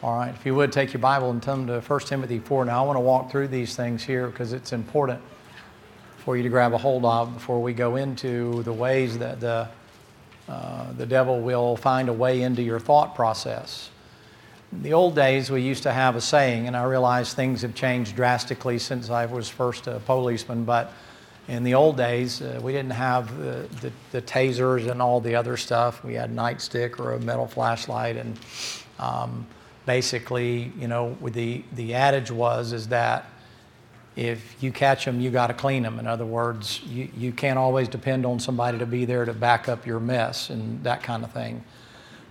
All right, if you would take your Bible and turn to 1 Timothy 4. Now, I want to walk through these things here because it's important for you to grab a hold of before we go into the ways that the, uh, the devil will find a way into your thought process. In the old days, we used to have a saying, and I realize things have changed drastically since I was first a policeman, but in the old days, uh, we didn't have the, the, tasers and all the other stuff. We had a nightstick or a metal flashlight, and um, basically, you know, the, the adage was is that if you catch them, you got to clean them. In other words, you, you can't always depend on somebody to be there to back up your mess and that kind of thing.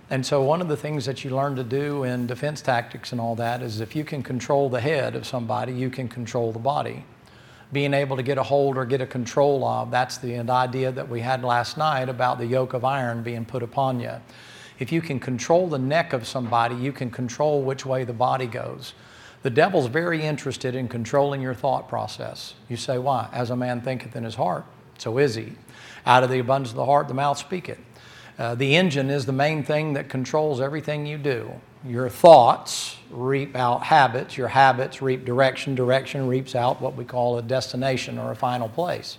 And so, one of the things that you learn to do in defense tactics and all that is if you can control the head of somebody, you can control the body. Being able to get a hold or get a control of, that's the idea that we had last night about the yoke of iron being put upon you. If you can control the neck of somebody, you can control which way the body goes. The devil's very interested in controlling your thought process. You say, why? As a man thinketh in his heart, so is he. Out of the abundance of the heart, the mouth speaketh. Uh, the engine is the main thing that controls everything you do. Your thoughts reap out habits, your habits reap direction, direction reaps out what we call a destination or a final place.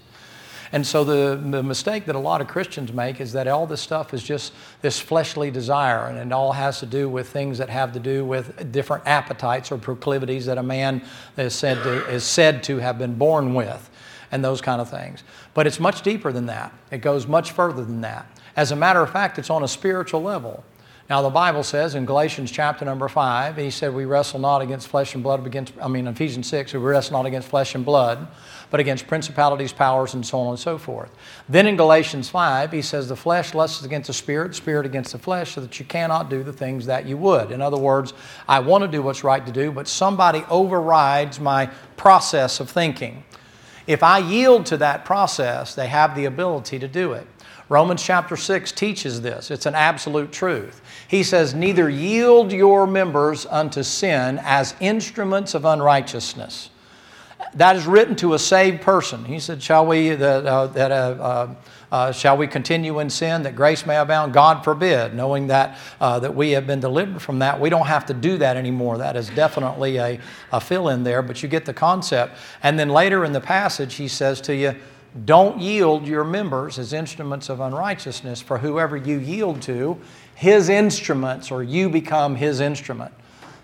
And so the, the mistake that a lot of Christians make is that all this stuff is just this fleshly desire, and it all has to do with things that have to do with different appetites or proclivities that a man is said to, is said to have been born with, and those kind of things. But it's much deeper than that. It goes much further than that. As a matter of fact, it's on a spiritual level. Now, the Bible says in Galatians chapter number 5, he said, We wrestle not against flesh and blood, against, I mean, Ephesians 6, we wrestle not against flesh and blood, but against principalities, powers, and so on and so forth. Then in Galatians 5, he says, The flesh lusts against the spirit, spirit against the flesh, so that you cannot do the things that you would. In other words, I want to do what's right to do, but somebody overrides my process of thinking. If I yield to that process, they have the ability to do it. Romans chapter 6 teaches this. It's an absolute truth. He says, Neither yield your members unto sin as instruments of unrighteousness that is written to a saved person. He said, Shall we, that, uh, that, uh, uh, uh, shall we continue in sin that grace may abound? God forbid. Knowing that, uh, that we have been delivered from that, we don't have to do that anymore. That is definitely a, a fill in there, but you get the concept. And then later in the passage, he says to you, Don't yield your members as instruments of unrighteousness, for whoever you yield to, his instruments, or you become his instrument.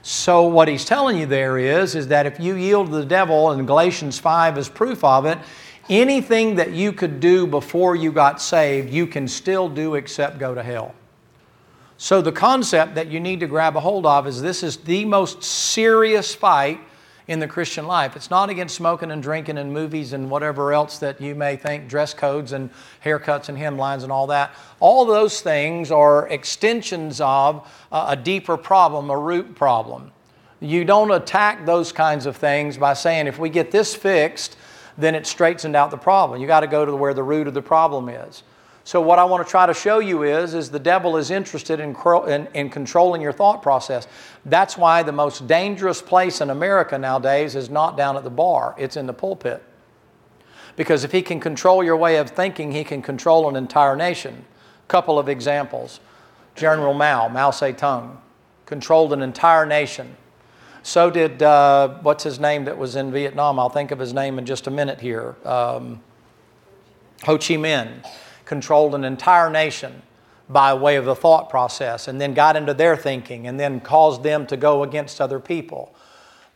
So what he's telling you there is, is that if you yield to the devil, and Galatians 5 is proof of it, anything that you could do before you got saved, you can still do except go to hell. So the concept that you need to grab a hold of is this is the most serious fight in the Christian life. It's not against smoking and drinking and movies and whatever else that you may think, dress codes and haircuts and hemlines and all that. All those things are extensions of uh, a deeper problem, a root problem. You don't attack those kinds of things by saying, if we get this fixed, then it straightens out the problem. You got to go to where the root of the problem is. So what I want to try to show you is, is the devil is interested in, in, in, controlling your thought process. That's why the most dangerous place in America nowadays is not down at the bar, it's in the pulpit. Because if he can control your way of thinking, he can control an entire nation. Couple of examples. General Mao, Mao Zedong, controlled an entire nation. So did, uh, what's his name that was in Vietnam? I'll think of his name in just a minute here. Um, Ho Chi Minh controlled an entire nation by way of the thought process and then got into their thinking and then caused them to go against other people.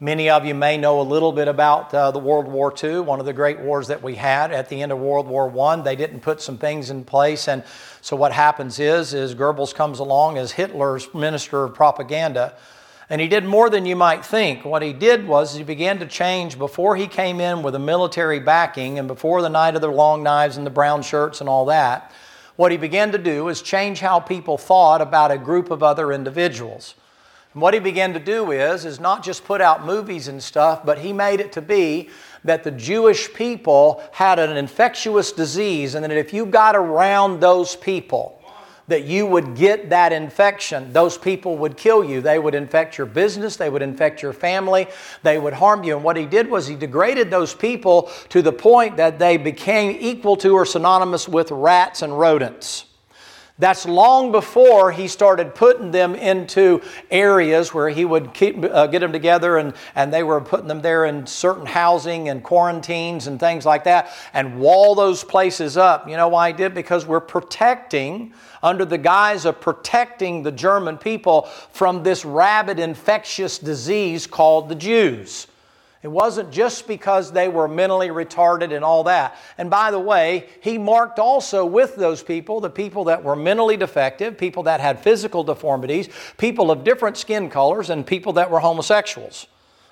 Many of you may know a little bit about uh, the World War II, one of the great wars that we had at the end of World War I. They didn't put some things in place, and so what happens is, is Goebbels comes along as Hitler's minister of propaganda, and he did more than you might think. What he did was he began to change before he came in with a military backing and before the night of the long knives and the brown shirts and all that. What he began to do is change how people thought about a group of other individuals. And what he began to do is, is not just put out movies and stuff, but he made it to be that the Jewish people had an infectious disease and that if you got around those people, that you would get that infection. Those people would kill you. They would infect your business, they would infect your family, they would harm you. And what he did was he degraded those people to the point that they became equal to or synonymous with rats and rodents. That's long before he started putting them into areas where he would keep, uh, get them together and, and they were putting them there in certain housing and quarantines and things like that and wall those places up. You know why he did? Because we're protecting, under the guise of protecting the German people from this rabid infectious disease called the Jews. It wasn't just because they were mentally retarded and all that. And by the way, he marked also with those people the people that were mentally defective, people that had physical deformities, people of different skin colors, and people that were homosexuals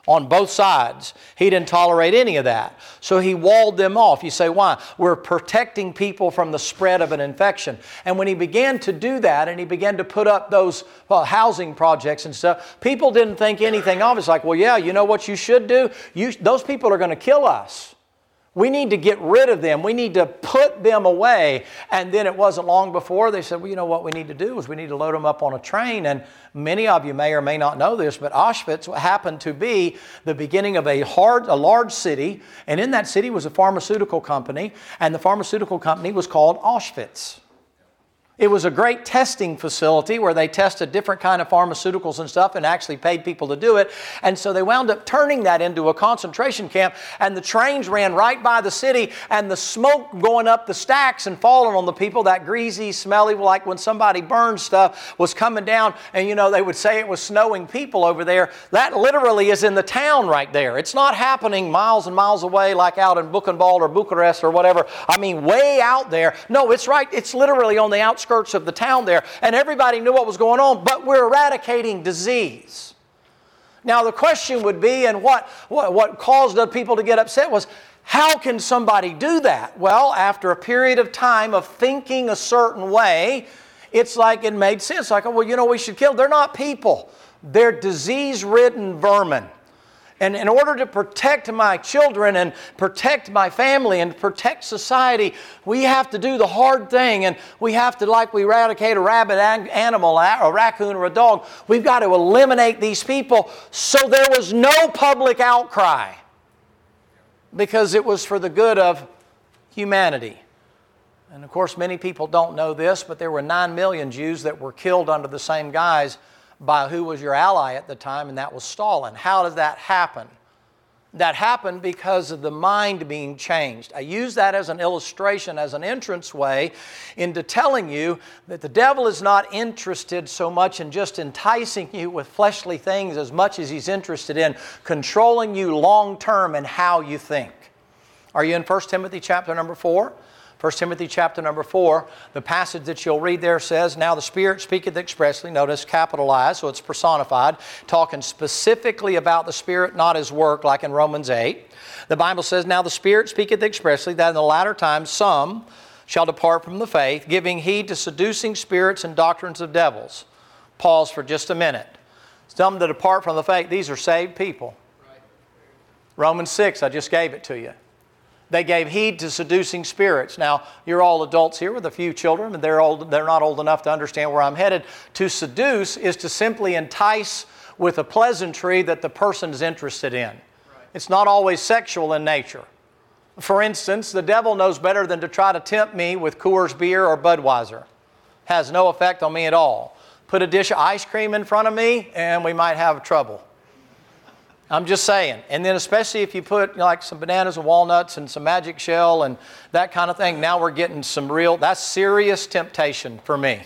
on both sides. He didn't tolerate any of that. So he walled them off. You say, why? We're protecting people from the spread of an infection. And when he began to do that and he began to put up those well, housing projects and stuff, people didn't think anything of it. It's like, well, yeah, you know what you should do? You, those people are going to kill us. We need to get rid of them. We need to put them away. And then it wasn't long before they said, well, you know what we need to do is we need to load them up on a train. And many of you may or may not know this, but Auschwitz happened to be the beginning of a, hard, a large city. And in that city was a pharmaceutical company. And the pharmaceutical company was called Auschwitz. It was a great testing facility where they tested different kind of pharmaceuticals and stuff and actually paid people to do it. And so they wound up turning that into a concentration camp and the trains ran right by the city and the smoke going up the stacks and falling on the people, that greasy, smelly, like when somebody burns stuff was coming down and you know they would say it was snowing people over there. That literally is in the town right there. It's not happening miles and miles away like out in Buchenwald or Bucharest or whatever. I mean way out there. No, it's right, it's literally on the outskirts outskirts of the town there, and everybody knew what was going on, but we're eradicating disease. Now, the question would be, and what, what, what caused the people to get upset was, how can somebody do that? Well, after a period of time of thinking a certain way, it's like it made sense. Like, well, you know, we should kill. They're not people, they're disease ridden vermin. And in order to protect my children and protect my family and protect society, we have to do the hard thing. And we have to, like we eradicate a rabbit animal, a raccoon, or a dog, we've got to eliminate these people. So there was no public outcry because it was for the good of humanity. And of course, many people don't know this, but there were 9 million Jews that were killed under the same guise by who was your ally at the time, and that was Stalin. How did that happen? That happened because of the mind being changed. I use that as an illustration, as an entrance way into telling you that the devil is not interested so much in just enticing you with fleshly things as much as he's interested in controlling you long term and how you think. Are you in 1 Timothy chapter number 4? 1 Timothy chapter number 4, the passage that you'll read there says, Now the Spirit speaketh expressly, notice capitalized, so it's personified, talking specifically about the Spirit, not His work, like in Romans 8. The Bible says, Now the Spirit speaketh expressly, that in the latter times some shall depart from the faith, giving heed to seducing spirits and doctrines of devils. Pause for just a minute. Some to depart from the faith, these are saved people. Romans 6, I just gave it to you. They gave heed to seducing spirits. Now, you're all adults here with a few children, and they're, old, they're not old enough to understand where I'm headed. To seduce is to simply entice with a pleasantry that the person is interested in. Right. It's not always sexual in nature. For instance, the devil knows better than to try to tempt me with Coors beer or Budweiser. Has no effect on me at all. Put a dish of ice cream in front of me, and we might have trouble. I'm just saying. And then, especially if you put you know, like some bananas and walnuts and some magic shell and that kind of thing, now we're getting some real, that's serious temptation for me.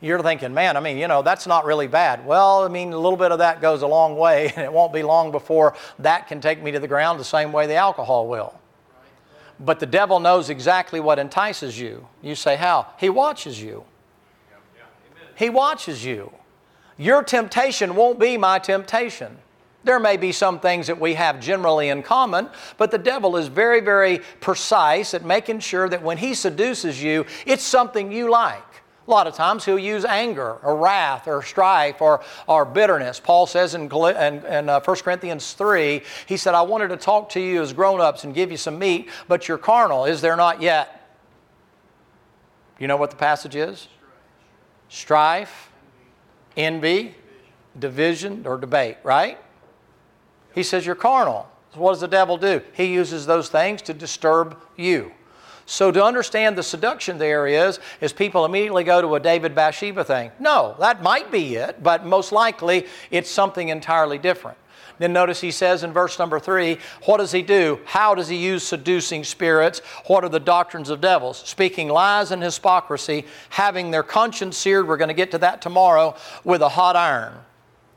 You're thinking, man, I mean, you know, that's not really bad. Well, I mean, a little bit of that goes a long way, and it won't be long before that can take me to the ground the same way the alcohol will. But the devil knows exactly what entices you. You say, how? He watches you. He watches you. Your temptation won't be my temptation. There may be some things that we have generally in common, but the devil is very, very precise at making sure that when he seduces you, it's something you like. A lot of times he'll use anger or wrath or strife or, or bitterness. Paul says in, in, in uh, 1 Corinthians 3, he said, I wanted to talk to you as grown ups and give you some meat, but you're carnal. Is there not yet? You know what the passage is? Strife, envy, division, or debate, right? He says you're carnal. So what does the devil do? He uses those things to disturb you. So to understand the seduction there is, is people immediately go to a David Bathsheba thing. No, that might be it, but most likely it's something entirely different. Then notice he says in verse number three, what does he do? How does he use seducing spirits? What are the doctrines of devils? Speaking lies and hypocrisy, having their conscience seared, we're going to get to that tomorrow, with a hot iron.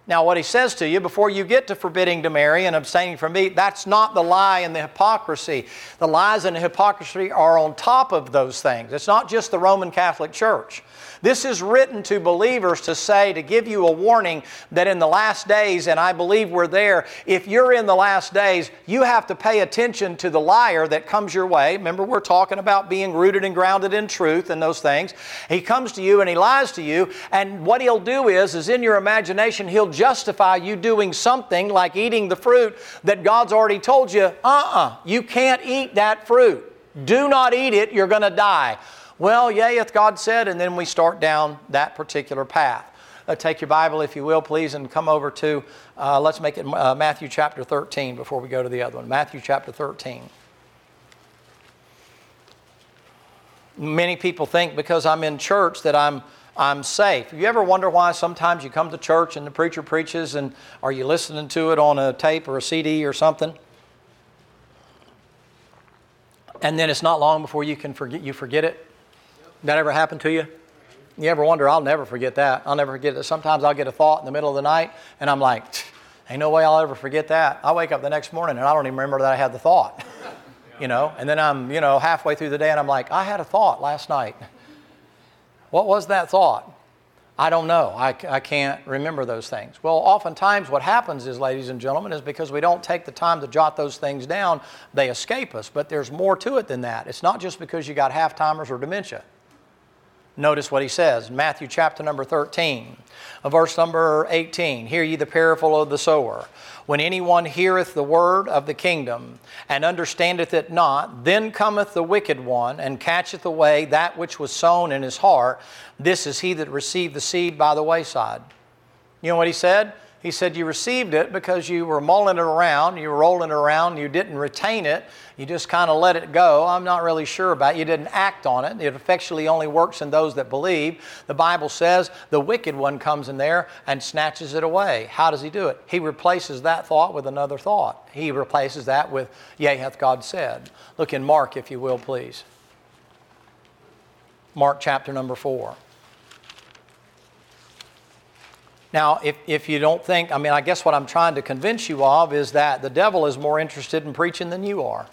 Now, what he says to you before you get to forbidding to marry and abstaining from meat, that's not the lie and the hypocrisy. The lies and the hypocrisy are on top of those things. It's not just the Roman Catholic Church. This is written to believers to say, to give you a warning that in the last days, and I believe we're there, if you're in the last days, you have to pay attention to the liar that comes your way. Remember, we're talking about being rooted and grounded in truth and those things. He comes to you and he lies to you, and what he'll do is, is in your imagination, he'll justify you doing something like eating the fruit that God's already told you, uh uh-uh, uh, you can't eat that fruit. Do not eat it, you're going to die. Well, yea, hath God said, and then we start down that particular path. Uh, take your Bible, if you will, please, and come over to, uh, let's make it uh, Matthew chapter 13 before we go to the other one. Matthew chapter 13. Many people think because I'm in church that I'm, I'm safe. You ever wonder why sometimes you come to church and the preacher preaches and are you listening to it on a tape or a CD or something? And then it's not long before you can forget you forget it. That ever happened to you? You ever wonder, I'll never forget that. I'll never forget it. Sometimes I'll get a thought in the middle of the night and I'm like, ain't no way I'll ever forget that. I wake up the next morning and I don't even remember that I had the thought. you know, and then I'm, you know, halfway through the day and I'm like, I had a thought last night. What was that thought? I don't know. I, I can't remember those things. Well, oftentimes what happens is, ladies and gentlemen, is because we don't take the time to jot those things down, they escape us. But there's more to it than that. It's not just because you got half timers or dementia. Notice what he says, Matthew chapter number 13, uh, verse number 18. Hear ye the parable of the sower. When anyone heareth the word of the kingdom and understandeth it not, then cometh the wicked one and catcheth away that which was sown in his heart. This is he that received the seed by the wayside. You know what he said? He said, You received it because you were mulling it around, you were rolling it around, you didn't retain it, you just kind of let it go. I'm not really sure about it. You didn't act on it. It effectually only works in those that believe. The Bible says the wicked one comes in there and snatches it away. How does he do it? He replaces that thought with another thought. He replaces that with, Yea, hath God said. Look in Mark, if you will, please. Mark chapter number 4. Now, if, if you don't think, I mean, I guess what I'm trying to convince you of is that the devil is more interested in preaching than you are.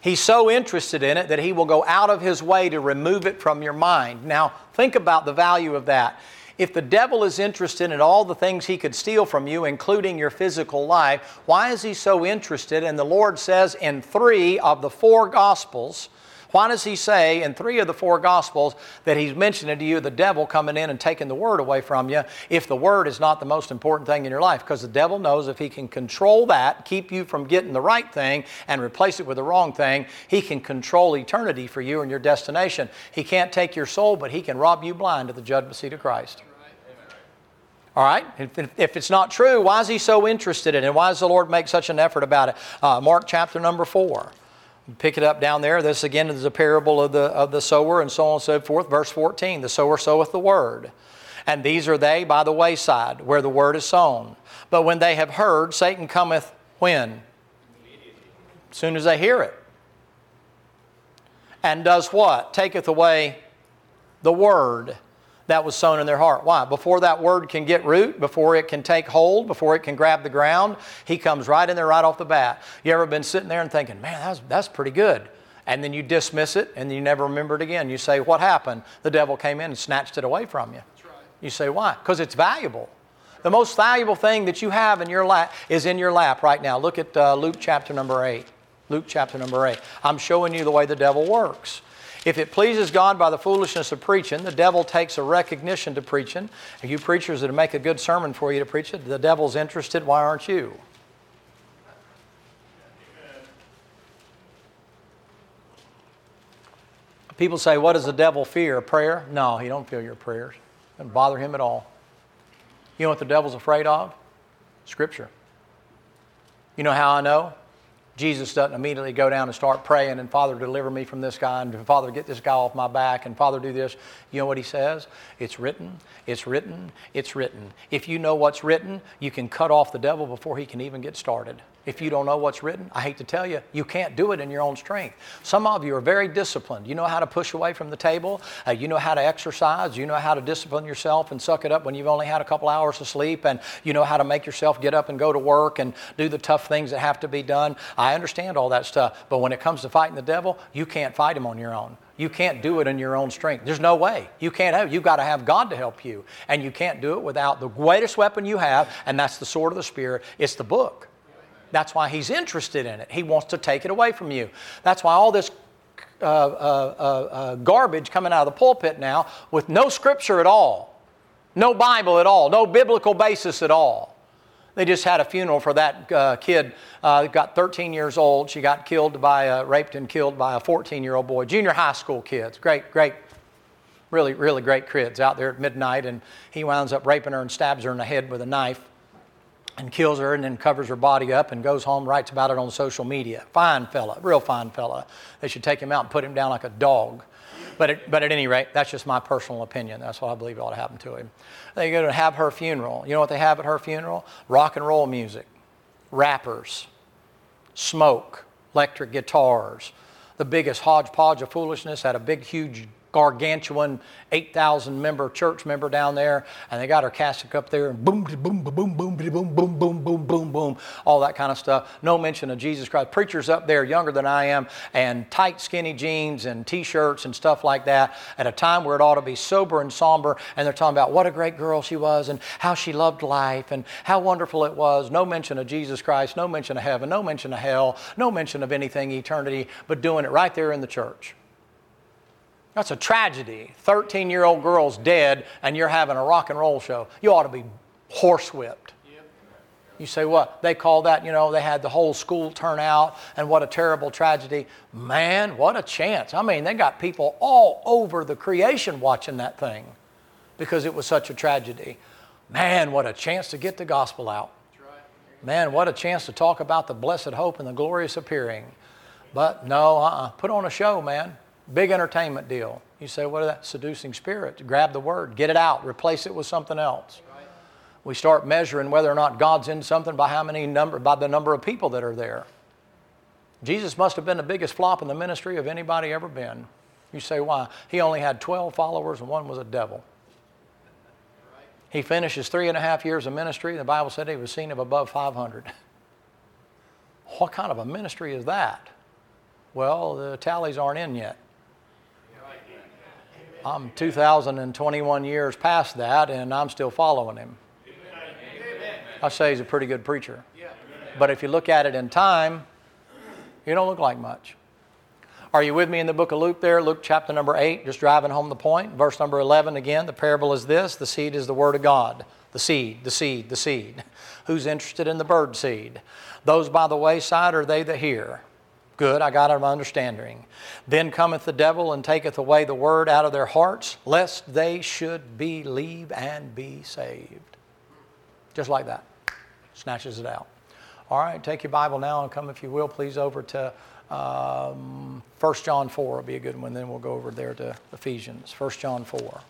He's so interested in it that he will go out of his way to remove it from your mind. Now, think about the value of that. If the devil is interested in all the things he could steal from you, including your physical life, why is he so interested? And the Lord says in three of the four Gospels, why does he say in three of the four Gospels that he's mentioning to you the devil coming in and taking the word away from you if the word is not the most important thing in your life? Because the devil knows if he can control that, keep you from getting the right thing, and replace it with the wrong thing, he can control eternity for you and your destination. He can't take your soul, but he can rob you blind to the judgment seat of Christ. All right? If, it's not true, why is he so interested in it? Why does the Lord make such an effort about it? Uh, Mark chapter number 4. Pick it up down there. This again is a parable of the, of the sower and so on and so forth. Verse 14 The sower soweth the word. And these are they by the wayside where the word is sown. But when they have heard, Satan cometh when? As soon as they hear it. And does what? Taketh away the word that was sown in their heart. Why? Before that word can get root, before it can take hold, before it can grab the ground, he comes right in there right off the bat. You ever been sitting there and thinking, man, that's, that's pretty good? And then you dismiss it and you never remember it again. You say, what happened? The devil came in and snatched it away from you. Right. You say, why? Because it's valuable. The most valuable thing that you have in your lap is in your lap right now. Look at uh, Luke chapter number 8. Luke chapter number 8. I'm showing you the way the devil works. If it pleases God by the foolishness of preaching, the devil takes a recognition to preaching. If you preachers that make a good sermon for you to preach it, the devil's interested, why aren't you? People say, what does the devil fear? Prayer? No, he don't fear your prayers. Doesn't bother him at all. You know what the devil's afraid of? Scripture. You know how I know? Jesus doesn't immediately go down and start praying and Father, deliver me from this guy and Father, get this guy off my back and Father, do this. You know what he says? It's written, it's written, it's written. If you know what's written, you can cut off the devil before he can even get started. If you don't know what's written, I hate to tell you, you can't do it in your own strength. Some of you are very disciplined. You know how to push away from the table, uh, you know how to exercise, you know how to discipline yourself and suck it up when you've only had a couple hours of sleep, and you know how to make yourself get up and go to work and do the tough things that have to be done. Understand all that stuff, but when it comes to fighting the devil, you can't fight him on your own. You can't do it in your own strength. There's no way. You can't have You've got to have God to help you. And you can't do it without the greatest weapon you have, and that's the sword of the Spirit. It's the book. That's why he's interested in it. He wants to take it away from you. That's why all this uh, uh, uh, uh, garbage coming out of the pulpit now with no scripture at all, no Bible at all, no biblical basis at all. They just had a funeral for that uh, kid. Uh, got 13 years old. She got killed by, raped and killed by a 14 year old boy. Junior high school kids. Great, great, really, really great kids out there at midnight. And he winds up raping her and stabs her in the head with a knife and kills her and then covers her body up and goes home, writes about it on social media. Fine fella, real fine fella. They should take him out and put him down like a dog. But, it, but at any rate, that's just my personal opinion. That's what I believe ought to happen to him. They go to have her funeral. You know what they have at her funeral? Rock and roll music, rappers, smoke, electric guitars, the biggest hodgepodge of foolishness at a big, huge gargantuan 8,000 member church member down there, and they got her cassock up there, and boom, boom, boom, boom, boom, boom, boom, boom, boom, boom, boom, all that kind of stuff. No mention of Jesus Christ. Preachers up there, younger than I am, and tight, skinny jeans and T-shirts and stuff like that, at a time where it ought to be sober and somber, and they're talking about what a great girl she was, and how she loved life, and how wonderful it was. No mention of Jesus Christ, no mention of heaven, no mention of hell, no mention of anything eternity, but doing it right there in the church. That's a tragedy. 13 year old girl's dead and you're having a rock and roll show. You ought to be horsewhipped. You say, what? They call that, you know, they had the whole school turn out and what a terrible tragedy. Man, what a chance. I mean, they got people all over the creation watching that thing because it was such a tragedy. Man, what a chance to get the gospel out. Man, what a chance to talk about the blessed hope and the glorious appearing. But no, uh-uh. put on a show, man. Big entertainment deal. You say, what is that? Seducing spirit. Grab the word, get it out, replace it with something else. We start measuring whether or not God's in something by how many number by the number of people that are there. Jesus must have been the biggest flop in the ministry of anybody ever been. You say, why? He only had 12 followers and one was a devil. He finishes three and a half years of ministry. The Bible said he was seen of above 500. What kind of a ministry is that? Well, the tallies aren't in yet. I'm 2,021 years past that, and I'm still following him. I say he's a pretty good preacher. But if you look at it in time, you don't look like much. Are you with me in the book of Luke there? Luke chapter number 8, just driving home the point. Verse number 11 again, the parable is this the seed is the word of God. The seed, the seed, the seed. Who's interested in the bird seed? Those by the wayside are they that hear. Good, I got an understanding. Then cometh the devil and taketh away the word out of their hearts, lest they should believe and be saved. Just like that. Snatches it out. All right, take your Bible now and come, if you will, please, over to um, 1 John 4 will be a good one. Then we'll go over there to Ephesians. 1 John 4.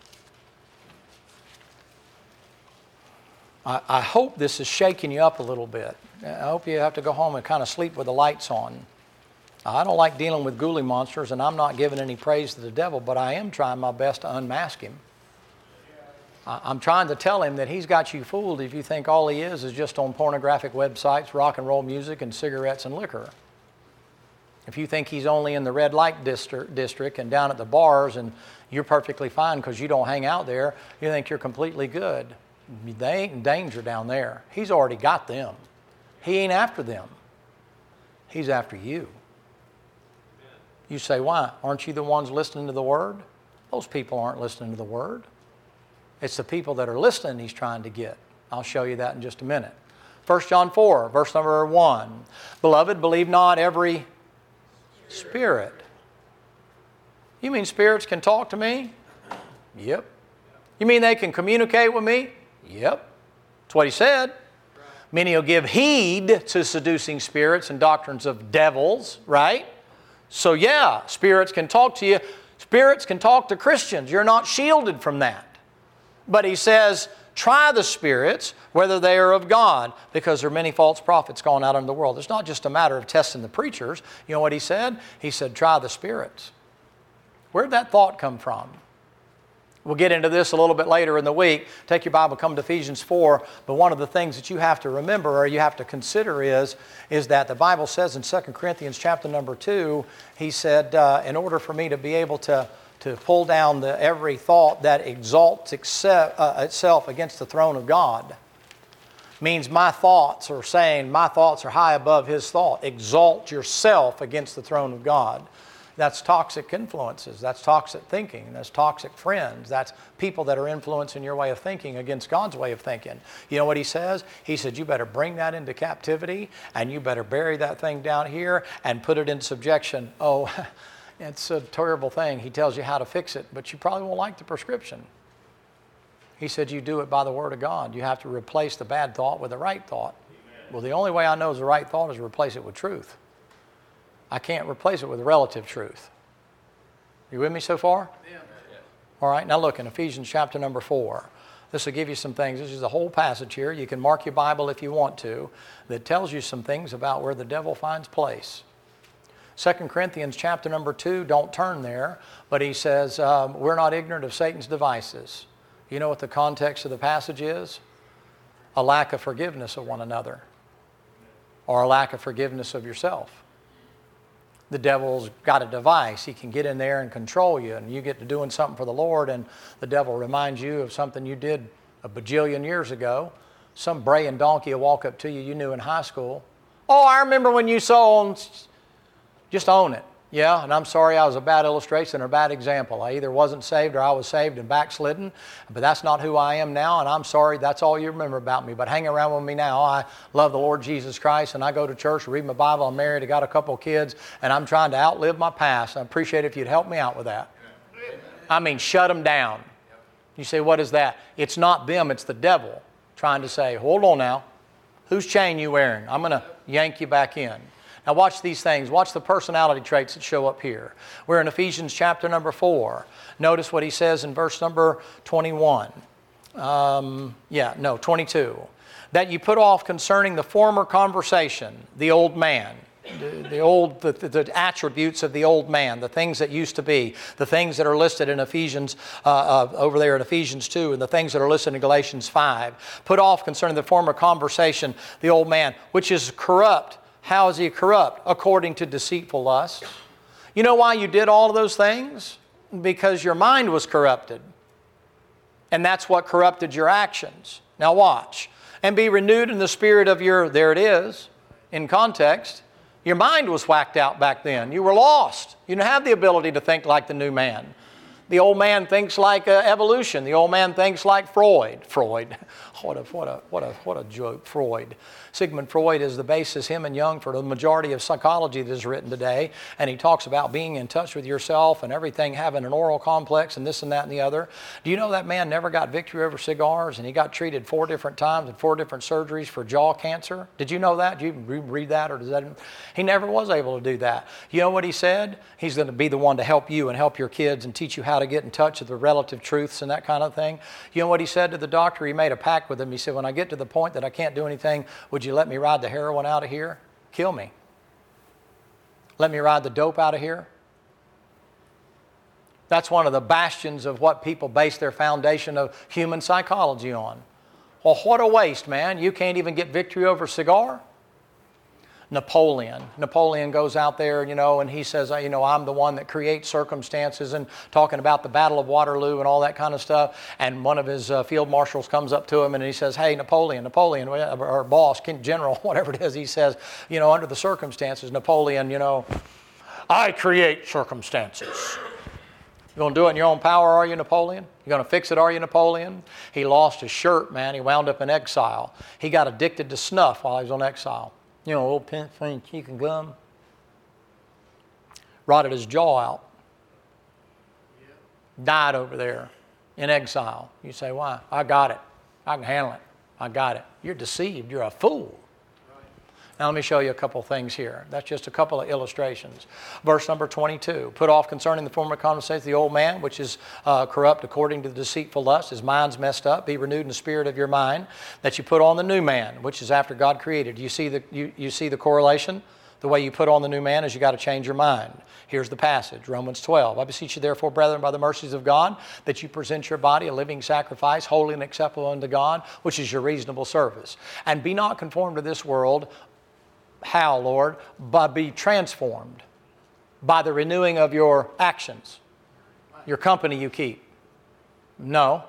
I, I hope this is shaking you up a little bit. I hope you have to go home and kind of sleep with the lights on. I don't like dealing with ghoulie monsters, and I'm not giving any praise to the devil, but I am trying my best to unmask him. I'm trying to tell him that he's got you fooled if you think all he is is just on pornographic websites, rock and roll music, and cigarettes and liquor. If you think he's only in the red light district, district and down at the bars and you're perfectly fine because you don't hang out there, you think you're completely good. They ain't in danger down there. He's already got them. He ain't after them, he's after you. You say, why? Aren't you the ones listening to the Word? Those people aren't listening to the Word. It's the people that are listening he's trying to get. I'll show you that in just a minute. 1 John 4, verse number 1. Beloved, believe not every spirit. You mean spirits can talk to me? Yep. You mean they can communicate with me? Yep. That's what he said. Many will give heed to seducing spirits and doctrines of devils, right? So, yeah, spirits can talk to you. Spirits can talk to Christians. You're not shielded from that. But he says, try the spirits, whether they are of God, because there are many false prophets going out into the world. It's not just a matter of testing the preachers. You know what he said? He said, try the spirits. Where'd that thought come from? We'll get into this a little bit later in the week. Take your Bible, come to Ephesians 4. But one of the things that you have to remember or you have to consider is, is that the Bible says in 2 Corinthians chapter number 2, he said, uh, in order for me to be able to, to pull down the, every thought that exalts itself, uh, itself against the throne of God, means my thoughts are saying, my thoughts are high above his thought. Exalt yourself against the throne of God. That's toxic influences. That's toxic thinking. That's toxic friends. That's people that are influencing your way of thinking against God's way of thinking. You know what he says? He said, You better bring that into captivity and you better bury that thing down here and put it in subjection. Oh, it's a terrible thing. He tells you how to fix it, but you probably won't like the prescription. He said, You do it by the Word of God. You have to replace the bad thought with the right thought. Well, the only way I know is the right thought is to replace it with truth. I can't replace it with relative truth. You with me so far? Yeah. All right, now look in Ephesians chapter number 4. This will give you some things. This is the whole passage here. You can mark your Bible if you want to, that tells you some things about where the devil finds place. 2 Corinthians chapter number 2, don't turn there, but he says, um, We're not ignorant of Satan's devices. You know what the context of the passage is? A lack of forgiveness of one another, or a lack of forgiveness of yourself the devil's got a device. He can get in there and control you, and you get to doing something for the Lord, and the devil reminds you of something you did a bajillion years ago. Some braying donkey will walk up to you you knew in high school. Oh, I remember when you saw. Just own it. Yeah, and I'm sorry I was a bad illustration or a bad example. I either wasn't saved or I was saved and backslidden, but that's not who I am now, and I'm sorry that's all you remember about me. But hang around with me now. I love the Lord Jesus Christ, and I go to church, read my Bible, I'm married, I got a couple of kids, and I'm trying to outlive my past. I appreciate if you'd help me out with that. I mean, shut them down. You say, what is that? It's not them, it's the devil trying to say, hold on now, whose chain you wearing? I'm going to yank you back in. Now, watch these things. Watch the personality traits that show up here. We're in Ephesians chapter number 4. Notice what he says in verse number 21. Um, yeah, no, 22. That you put off concerning the former conversation, the old man. The, old the, the, attributes of the old man the things that used to be the things that are listed in ephesians uh, uh, over there in ephesians 2 and the things that are listed in galatians 5 put off concerning the former conversation the old man which is corrupt how is he corrupt? According to deceitful lust. You know why you did all of those things? Because your mind was corrupted. And that's what corrupted your actions. Now, watch. And be renewed in the spirit of your, there it is, in context. Your mind was whacked out back then. You were lost. You didn't have the ability to think like the new man. The old man thinks like uh, evolution. The old man thinks like Freud. Freud. What a, what a, what a, what a joke, Freud. Sigmund Freud is the basis, him and Jung, for the majority of psychology that is written today. And he talks about being in touch with yourself and everything, having an oral complex and this and that and the other. Do you know that man never got victory over cigars and he got treated four different times and four different surgeries for jaw cancer? Did you know that? Did you read that or does that? He never was able to do that. You know what he said? He's going to be the one to help you and help your kids and teach you how to get in touch with the relative truths and that kind of thing. You know what he said to the doctor? He made a pact with him. He said, When I get to the point that I can't do anything, would you let me ride the heroin out of here? Kill me. Let me ride the dope out of here? That's one of the bastions of what people base their foundation of human psychology on. Well, what a waste, man. You can't even get victory over cigar? Napoleon. Napoleon goes out there, you know, and he says, you know, I'm the one that creates circumstances and talking about the Battle of Waterloo and all that kind of stuff. And one of his uh, field marshals comes up to him and he says, hey, Napoleon, Napoleon, or boss, general, whatever it is, he says, you know, under the circumstances, Napoleon, you know, I create circumstances. You gonna do it in your own power, are you, Napoleon? You gonna fix it, are you, Napoleon? He lost his shirt, man. He wound up in exile. He got addicted to snuff while he was on exile you know, old Pennsylvania cheek and gum. Rotted his jaw out. Died over there in exile. You say, why? I got it. I can handle it. I got it. You're deceived. You're a fool. Now, let me show you a couple things here. That's just a couple of illustrations. Verse number 22 Put off concerning the former conversation the old man, which is uh, corrupt according to the deceitful lust. His mind's messed up. Be renewed in the spirit of your mind, that you put on the new man, which is after God created. You see the, you, you see the correlation? The way you put on the new man is you got to change your mind. Here's the passage Romans 12. I beseech you, therefore, brethren, by the mercies of God, that you present your body a living sacrifice, holy and acceptable unto God, which is your reasonable service. And be not conformed to this world, how, Lord? By be transformed by the renewing of your actions, your company you keep. No,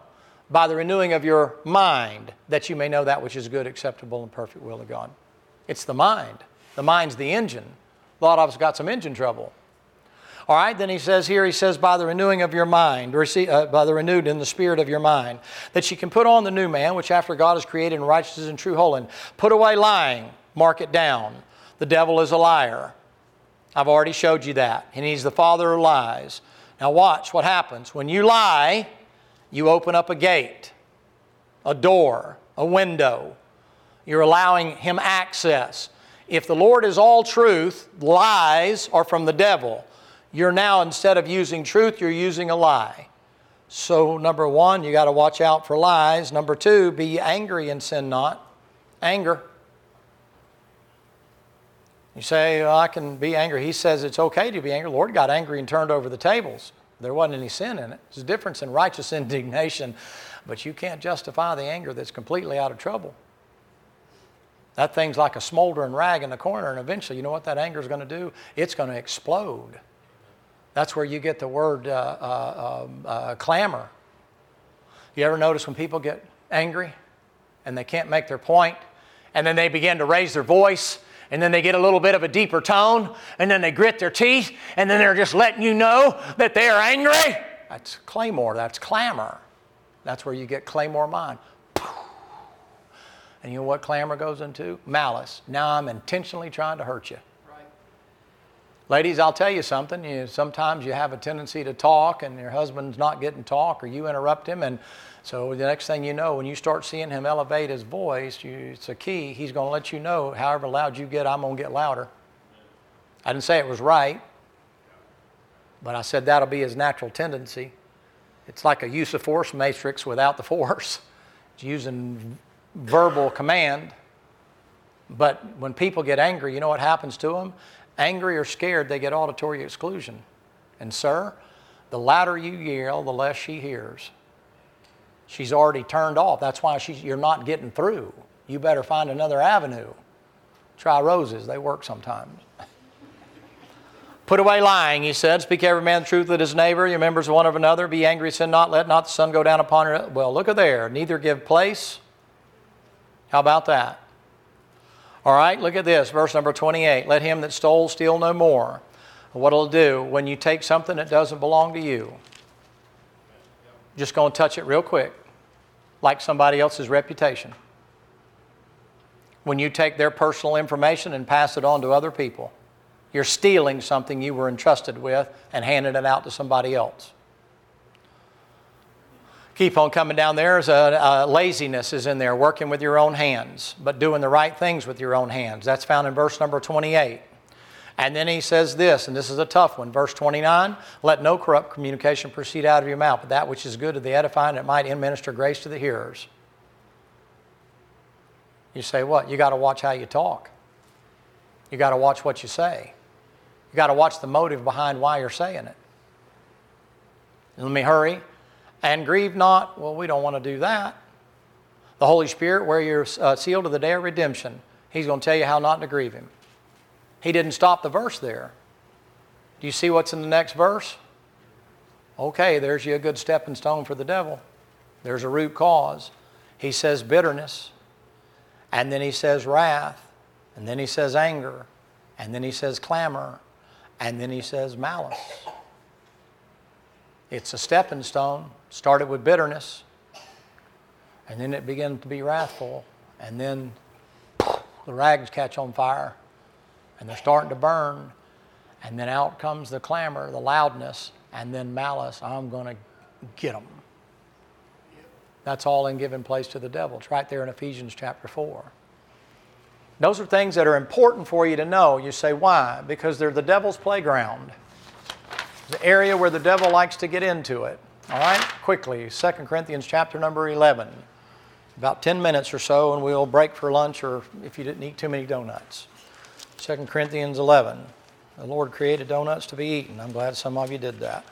by the renewing of your mind, that you may know that which is good, acceptable, and perfect will of God. It's the mind. The mind's the engine. A lot of us got some engine trouble. All right, then he says here, he says, by the renewing of your mind, receive, uh, by the renewed in the spirit of your mind, that you can put on the new man, which after God is created in righteousness and true holiness. Put away lying, mark it down. The devil is a liar. I've already showed you that. And he's the father of lies. Now, watch what happens. When you lie, you open up a gate, a door, a window. You're allowing him access. If the Lord is all truth, lies are from the devil. You're now, instead of using truth, you're using a lie. So, number one, you got to watch out for lies. Number two, be angry and sin not. Anger. You say, well, I can be angry. He says it's okay to be angry. The Lord got angry and turned over the tables. There wasn't any sin in it. There's a difference in righteous indignation, but you can't justify the anger that's completely out of trouble. That thing's like a smoldering rag in the corner, and eventually, you know what that anger is going to do? It's going to explode. That's where you get the word uh, uh, um, uh, clamor. You ever notice when people get angry and they can't make their point, and then they begin to raise their voice and then they get a little bit of a deeper tone, and then they grit their teeth, and then they're just letting you know that they are angry. That's claymore, that's clamor. That's where you get claymore mind. And you know what clamor goes into? Malice. Now I'm intentionally trying to hurt you. Right. Ladies, I'll tell you something. You, sometimes you have a tendency to talk, and your husband's not getting talk, or you interrupt him, and so the next thing you know, when you start seeing him elevate his voice, you, it's a key. He's going to let you know, however loud you get, I'm going to get louder. I didn't say it was right, but I said that'll be his natural tendency. It's like a use of force matrix without the force. It's using verbal command. But when people get angry, you know what happens to them? Angry or scared, they get auditory exclusion. And, sir, the louder you yell, the less she hears. She's already turned off. That's why she's, you're not getting through. You better find another avenue. Try roses, they work sometimes. Put away lying, he said. Speak every man the truth with his neighbor. Your members one of another. Be angry, sin not. Let not the sun go down upon her. Well, look at there. Neither give place. How about that? All right, look at this. Verse number 28. Let him that stole steal no more. What'll it do when you take something that doesn't belong to you? Just going to touch it real quick, like somebody else's reputation. When you take their personal information and pass it on to other people, you're stealing something you were entrusted with and handing it out to somebody else. Keep on coming down there. There's a, a laziness is in there, working with your own hands, but doing the right things with your own hands. That's found in verse number 28. And then he says this, and this is a tough one, verse 29 Let no corrupt communication proceed out of your mouth, but that which is good to the edifying, it might administer grace to the hearers. You say, What? You got to watch how you talk. You got to watch what you say. You got to watch the motive behind why you're saying it. Let me hurry. And grieve not. Well, we don't want to do that. The Holy Spirit, where you're uh, sealed to the day of redemption, He's going to tell you how not to grieve Him. He didn't stop the verse there. Do you see what's in the next verse? Okay, there's you a good stepping stone for the devil. There's a root cause. He says bitterness, and then he says wrath, and then he says anger, and then he says clamor, and then he says malice. It's a stepping stone. Started with bitterness, and then it began to be wrathful, and then the rags catch on fire, and they're starting to burn. And then out comes the clamor, the loudness, and then malice. I'm going to get them. That's all in giving place to the devil. It's right there in Ephesians chapter 4. Those are things that are important for you to know. You say, why? Because they're the devil's playground, the area where the devil likes to get into it. All right, quickly, 2 Corinthians chapter number 11. About 10 minutes or so, and we'll break for lunch or if you didn't eat too many donuts. 2 Corinthians 11. The Lord created donuts to be eaten. I'm glad some of you did that.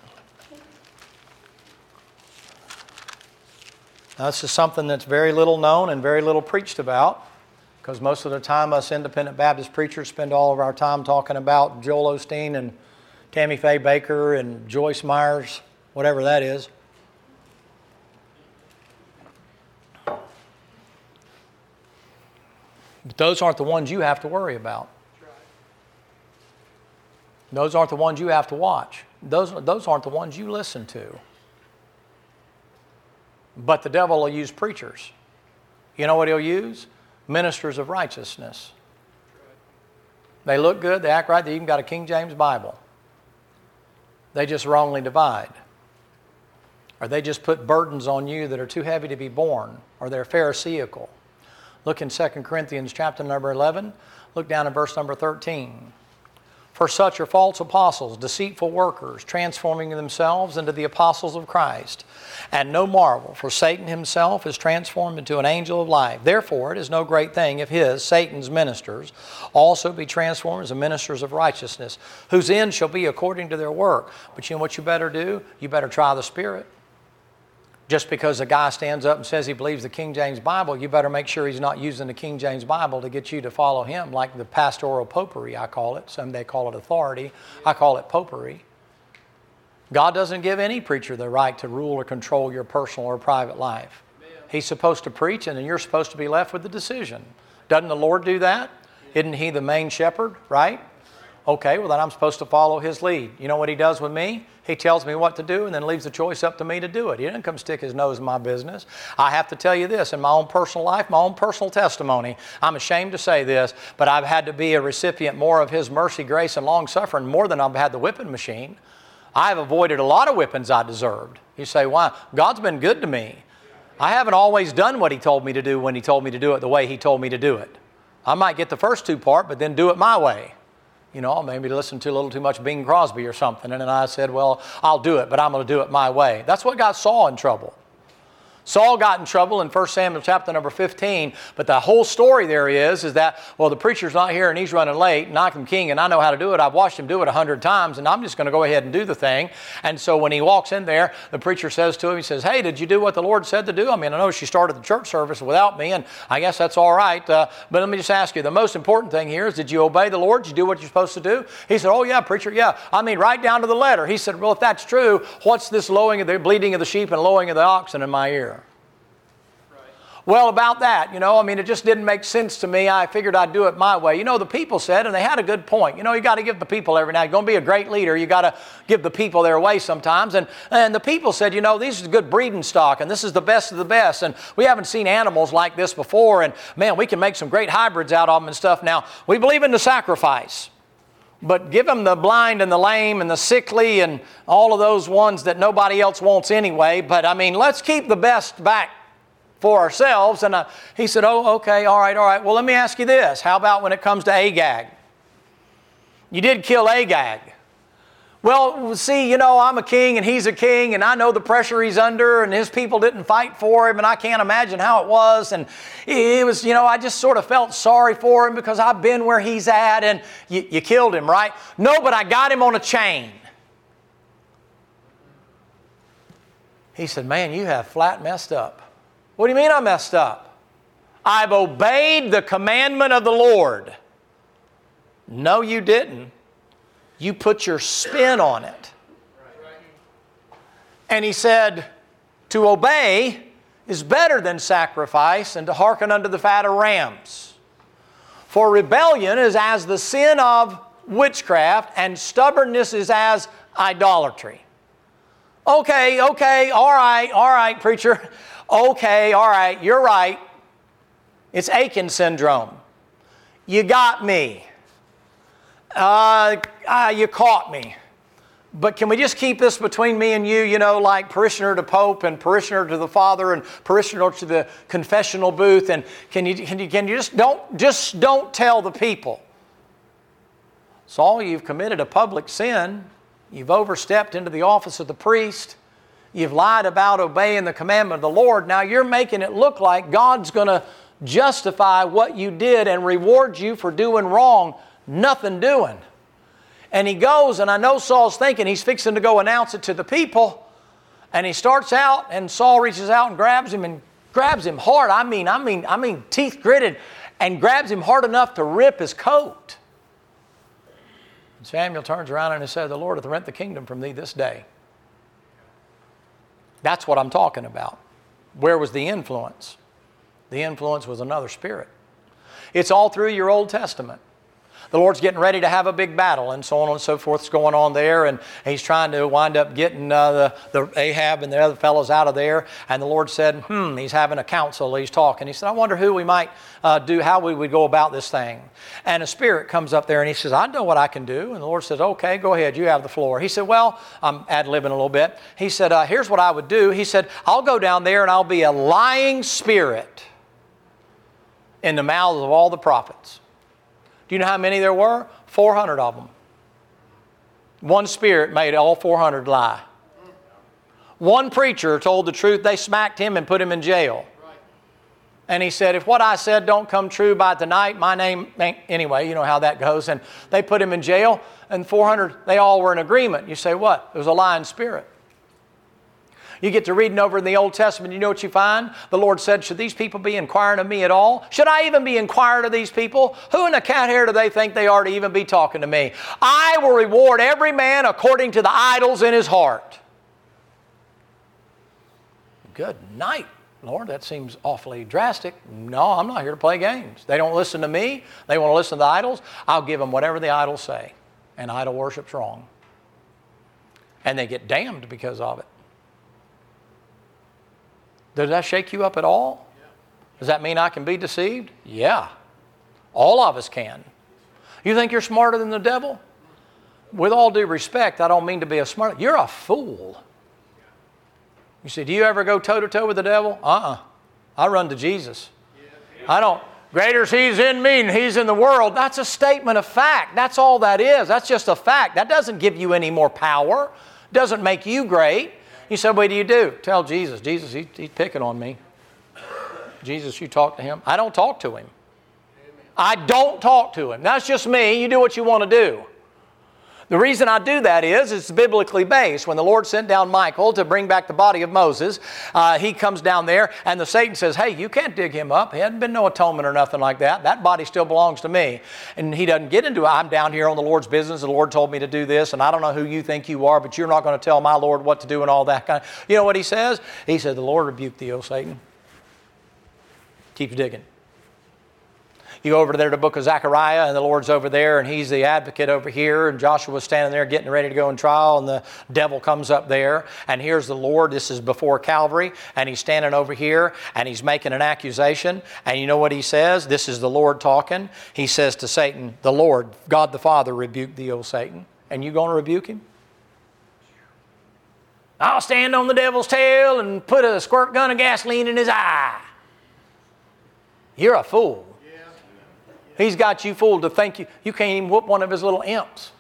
Now, this is something that's very little known and very little preached about because most of the time, us independent Baptist preachers spend all of our time talking about Joel Osteen and Tammy Faye Bakker and Joyce Myers, whatever that is. But those aren't the ones you have to worry about. Those aren't the ones you have to watch. Those, those aren't the ones you listen to. But the devil will use preachers. You know what he'll use? ministers of righteousness. They look good, they act right, they even got a King James Bible. They just wrongly divide. Or they just put burdens on you that are too heavy to be borne, or they're Pharisaical. Look in 2 Corinthians chapter number 11, look down at verse number 13. For such are false apostles, deceitful workers, transforming themselves into the apostles of Christ. And no marvel, for Satan himself is transformed into an angel of light. Therefore, it is no great thing if his, Satan's ministers, also be transformed as ministers of righteousness, whose end shall be according to their work. But you know what you better do? You better try the Spirit just because a guy stands up and says he believes the King James Bible, you better make sure he's not using the King James Bible to get you to follow him, like the pastoral popery, I call it. Some they call it authority. I call it popery. God doesn't give any preacher the right to rule or control your personal or private life. He's supposed to preach, and then you're supposed to be left with the decision. Doesn't the Lord do that? Isn't He the main shepherd, right? Okay, well, then I'm supposed to follow His lead. You know what He does with me? He tells me what to do and then leaves the choice up to me to do it. He doesn't come stick his nose in my business. I have to tell you this in my own personal life, my own personal testimony. I'm ashamed to say this, but I've had to be a recipient more of His mercy, grace, and long suffering more than I've had the whipping machine. I've avoided a lot of whippings I deserved. You say, why? God's been good to me. I haven't always done what He told me to do when He told me to do it the way He told me to do it. I might get the first two part, but then do it my way you know, maybe listen to a little too much Bing Crosby or something. And then I said, well, I'll do it, but I'm going to do it my way. That's what got Saul in trouble. Saul got in trouble in 1 Samuel chapter number 15, but the whole story there is, is that, well, the preacher's not here and he's running late, and I'm king and I know how to do it. I've watched him do it a hundred times, and I'm just going to go ahead and do the thing. And so when he walks in there, the preacher says to him, he says, hey, did you do what the Lord said to do? I mean, I know she started the church service without me, and I guess that's all right. Uh, but let me just ask you, the most important thing here is, did you obey the Lord? Did you do what you're supposed to do? He said, oh, yeah, preacher, yeah. I mean, right down to the letter. He said, well, if that's true, what's this lowing of the bleating of the sheep and lowing of the oxen in my ear? Well, about that, you know, I mean, it just didn't make sense to me. I figured I'd do it my way. You know, the people said, and they had a good point. You know, you got to give the people every now. You're going to be a great leader. You got to give the people their way sometimes. And and the people said, you know, these are good breeding stock, and this is the best of the best. And we haven't seen animals like this before. And man, we can make some great hybrids out of them and stuff. Now we believe in the sacrifice. But give them the blind and the lame and the sickly and all of those ones that nobody else wants anyway. But I mean, let's keep the best back for ourselves. And uh, he said, Oh, okay, all right, all right. Well, let me ask you this. How about when it comes to Agag? You did kill Agag. Well, see, you know, I'm a king and he's a king, and I know the pressure he's under, and his people didn't fight for him, and I can't imagine how it was. And it was, you know, I just sort of felt sorry for him because I've been where he's at, and you, you killed him, right? No, but I got him on a chain. He said, Man, you have flat messed up. What do you mean I messed up? I've obeyed the commandment of the Lord. No, you didn't. You put your spin on it. And he said, To obey is better than sacrifice, and to hearken unto the fat of rams. For rebellion is as the sin of witchcraft, and stubbornness is as idolatry. Okay, okay, all right, all right, preacher okay, all right, you're right. It's Achan syndrome. You got me. Uh, uh, you caught me. But can we just keep this between me and you, you know, like parishioner to Pope and parishioner to the Father and parishioner to the confessional booth? And can you, can you, can you just don't just don't tell the people? Saul, you've committed a public sin. You've overstepped into the office of the priest. You've lied about obeying the commandment of the Lord. Now you're making it look like God's going to justify what you did and reward you for doing wrong. Nothing doing. And he goes, and I know Saul's thinking he's fixing to go announce it to the people. And he starts out, and Saul reaches out and grabs him and grabs him hard. I mean, I mean, I mean, teeth gritted, and grabs him hard enough to rip his coat. Samuel turns around and he said, The Lord hath rent the kingdom from thee this day. That's what I'm talking about. Where was the influence? The influence was another spirit. It's all through your Old Testament the Lord's getting ready to have a big battle, and so on and so forth is going on there. And he's trying to wind up getting uh, the, the Ahab and the other fellows out of there. And the Lord said, Hmm, he's having a council. He's talking. He said, I wonder who we might uh, do, how we would go about this thing. And a spirit comes up there and he says, I know what I can do. And the Lord says, Okay, go ahead. You have the floor. He said, Well, I'm ad libbing a little bit. He said, uh, Here's what I would do. He said, I'll go down there and I'll be a lying spirit in the mouths of all the prophets. Do you know how many there were? 400 of them. One spirit made all 400 lie. One preacher told the truth, they smacked him and put him in jail. And he said, If what I said don't come true by tonight, my name, anyway, you know how that goes. And they put him in jail, and 400, they all were in agreement. You say, What? It was a lying spirit. You get to reading over in the Old Testament, you know what you find? The Lord said, Should these people be inquiring of me at all? Should I even be inquiring of these people? Who in the cat hair do they think they are to even be talking to me? I will reward every man according to the idols in his heart. Good night. Lord, that seems awfully drastic. No, I'm not here to play games. They don't listen to me. They want to listen to the idols. I'll give them whatever the idols say. And idol worship's wrong. And they get damned because of it. Does that shake you up at all? Does that mean I can be deceived? Yeah. All of us can. You think you're smarter than the devil? With all due respect, I don't mean to be a smart. You're a fool. You say, do you ever go toe to toe with the devil? Uh uh-uh. uh I run to Jesus. I don't. Greater is He's in me and He's in the world. That's a statement of fact. That's all that is. That's just a fact. That doesn't give you any more power, doesn't make you great. You said, what do you do? Tell Jesus. Jesus, he, he's picking on me. Jesus, you talk to him. I don't talk to him. I don't talk to him. That's just me. You do what you want to do. The reason I do that is it's biblically based. When the Lord sent down Michael to bring back the body of Moses, uh, he comes down there and the Satan says, Hey, you can't dig him up. He hadn't been no atonement or nothing like that. That body still belongs to me. And he doesn't get into it. I'm down here on the Lord's business. The Lord told me to do this, and I don't know who you think you are, but you're not going to tell my Lord what to do and all that kind of. You know what he says? He said, The Lord rebuked thee, O Satan. Keeps digging. You go over there to the book of Zechariah, and the Lord's over there, and he's the advocate over here, and Joshua's standing there getting ready to go in trial, and the devil comes up there, and here's the Lord. This is before Calvary, and he's standing over here, and he's making an accusation. And you know what he says? This is the Lord talking. He says to Satan, The Lord, God the Father, rebuked thee, O Satan. And you going to rebuke him? I'll stand on the devil's tail and put a squirt gun of gasoline in his eye. You're a fool. He's got you fooled to think you, you can't even whoop one of his little imps.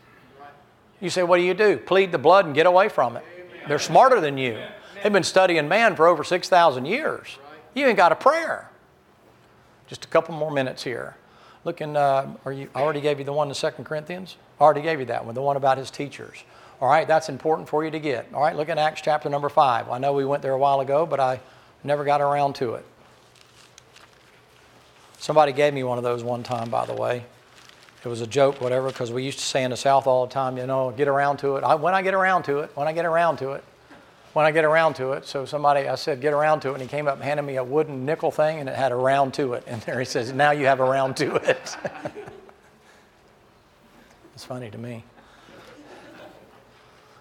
You say, what do you do? Plead the blood and get away from it. They're smarter than you. They've been studying man for over 6,000 years. You ain't got a prayer. Just a couple more minutes here. Looking, uh, are you, I already gave you the one in 2 Corinthians. I already gave you that one, the one about his teachers. All right, that's important for you to get. All right, look at Acts chapter number 5. I know we went there a while ago, but I never got around to it. Somebody gave me one of those one time, by the way. It was a joke, whatever, because we used to say in the South all the time, you know, get around to it. I, when I get around to it, when I get around to it, when I get around to it. So somebody, I said, get around to it. And he came up and handed me a wooden nickel thing, and it had a round to it. And there he says, now you have a round to it. it's funny to me.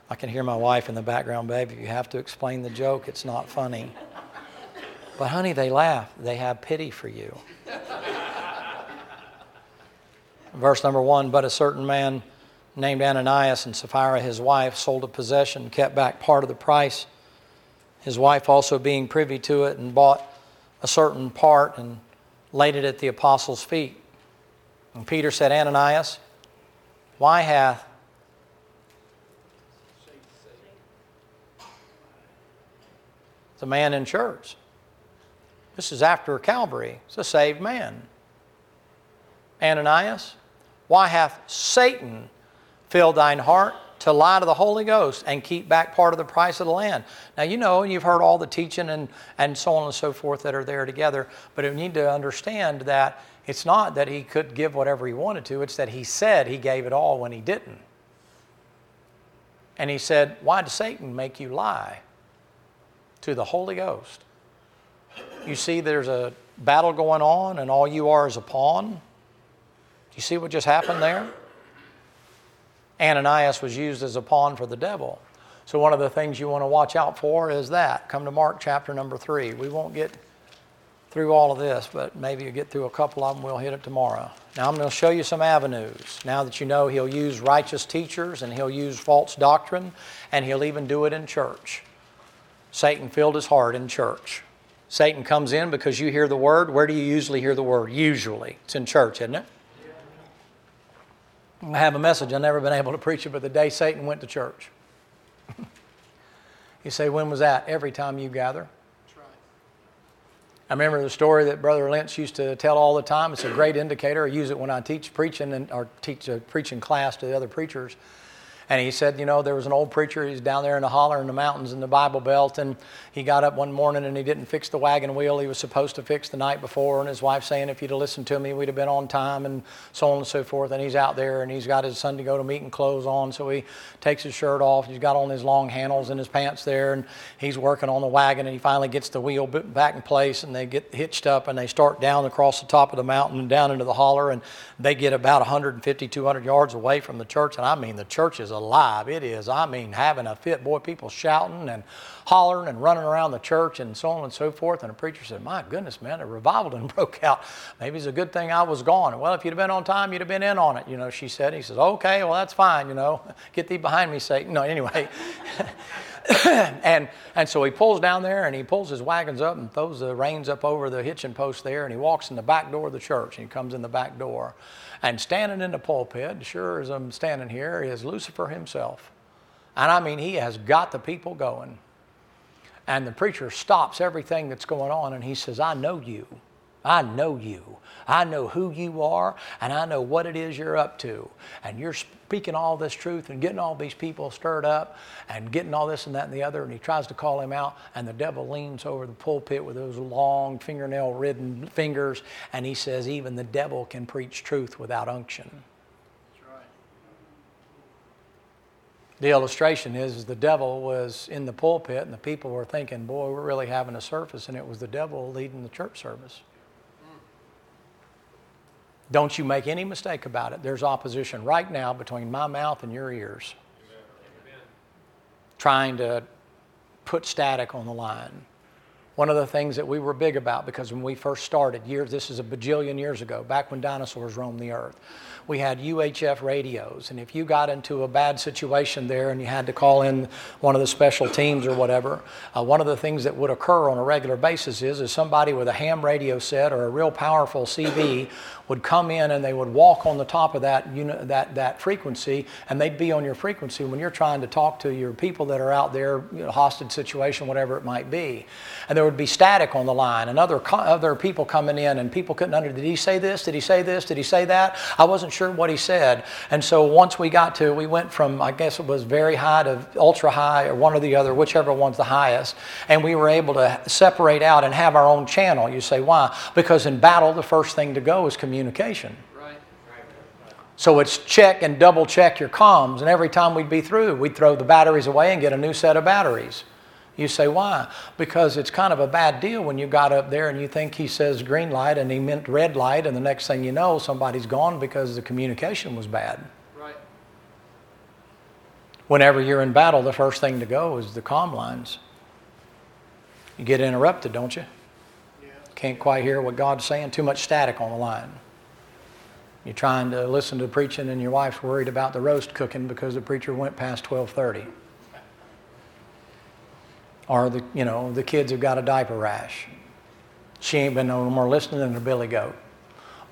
I can hear my wife in the background, baby, you have to explain the joke. It's not funny. But honey, they laugh. They have pity for you. Verse number one, but a certain man named Ananias and Sapphira, his wife, sold a possession, kept back part of the price. His wife also being privy to it and bought a certain part and laid it at the apostles' feet. And Peter said, Ananias, why hath the man in church? This is after Calvary. It's a saved man. Ananias, why hath Satan filled thine heart to lie to the Holy Ghost and keep back part of the price of the land? Now, you know, and you've heard all the teaching and, and so on and so forth that are there together, but you need to understand that it's not that he could give whatever he wanted to, it's that he said he gave it all when he didn't. And he said, Why did Satan make you lie to the Holy Ghost? You see, there's a battle going on, and all you are is a pawn. Do You see what just happened there? Ananias was used as a pawn for the devil. So, one of the things you want to watch out for is that. Come to Mark chapter number three. We won't get through all of this, but maybe you get through a couple of them. We'll hit it tomorrow. Now, I'm going to show you some avenues. Now that you know he'll use righteous teachers and he'll use false doctrine, and he'll even do it in church. Satan filled his heart in church. Satan comes in because you hear the word. Where do you usually hear the word? Usually. It's in church, isn't it? I have a message. I've never been able to preach it, but the day Satan went to church. you say, when was that? Every time you gather. I remember the story that Brother Lynch used to tell all the time. It's a great indicator. I use it when I teach preaching and or teach a preaching class to the other preachers. And he said, you know, there was an old preacher, he's down there in the holler in the mountains in the Bible Belt, and he got up one morning and he didn't fix the wagon wheel he was supposed to fix the night before. And his wife saying, if you'd have listened to me, we'd have been on time, and so on and so forth. And he's out there and he's got his Sunday to go to meeting clothes on, so he takes his shirt off. He's got on his long handles and his pants there, and he's working on the wagon, and he finally gets the wheel back in place, and they get hitched up, and they start down across the top of the mountain and down into the holler, and they get about 150, 200 yards away from the church. And I mean, the church is alive. It is I mean, having a fit. Boy, people shouting and hollering and running around the church and so on and so forth. And the preacher said, My goodness, man, a revival done broke out. Maybe it's a good thing I was gone. Well, if you'd have been on time, you'd have been in on it, you know, she said. He says, Okay, well, that's fine, you know. Get thee behind me, Satan. No, anyway. and, and so he pulls down there and he pulls his wagons up and throws the reins up over the hitching post there and he walks in the back door of the church and he comes in the back door. And standing in the pulpit, sure as I'm standing here, is Lucifer himself. And I mean, he has got the people going. And the preacher stops everything that's going on and he says, I know you. I know you. I know who you are and I know what it is you're up to. And you're speaking all this truth and getting all these people stirred up and getting all this and that and the other. And he tries to call him out. And the devil leans over the pulpit with those long fingernail ridden fingers and he says, Even the devil can preach truth without unction. The illustration is, is the devil was in the pulpit and the people were thinking, boy, we're really having a service, and it was the devil leading the church service. Don't you make any mistake about it. There's opposition right now between my mouth and your ears. Amen. Trying to put static on the line. One of the things that we were big about because when we first started, years this is a bajillion years ago, back when dinosaurs roamed the earth, we had UHF radios. And if you got into a bad situation there and you had to call in one of the special teams or whatever, uh, one of the things that would occur on a regular basis is, is somebody with a ham radio set or a real powerful CB would come in and they would walk on the top of that, unit, that, that frequency and they'd be on your frequency when you're trying to talk to your people that are out there, you know, hostage situation, whatever it might be. And there would be static on the line and other, other people coming in and people couldn't under, did he say this? Did he say this? Did he say that? I wasn't sure what he said. And so once we got to, we went from, I guess it was very high to ultra high or one or the other, whichever one's the highest. And we were able to separate out and have our own channel. You say, why? Because in battle, the first thing to go is communication communication. So it's check and double check your comms, and every time we'd be through, we'd throw the batteries away and get a new set of batteries. You say, why? Because it's kind of a bad deal when you got up there and you think he says green light and he meant red light, and the next thing you know, somebody's gone because the communication was bad. Right. Whenever you're in battle, the first thing to go is the comm lines. You get interrupted, don't you? Yeah. Can't quite hear what God's saying, too much static on the line. You're trying to listen to preaching and your wife's worried about the roast cooking because the preacher went past 1230. Or the, you know, the kids have got a diaper rash. She ain't been no more listening than a billy goat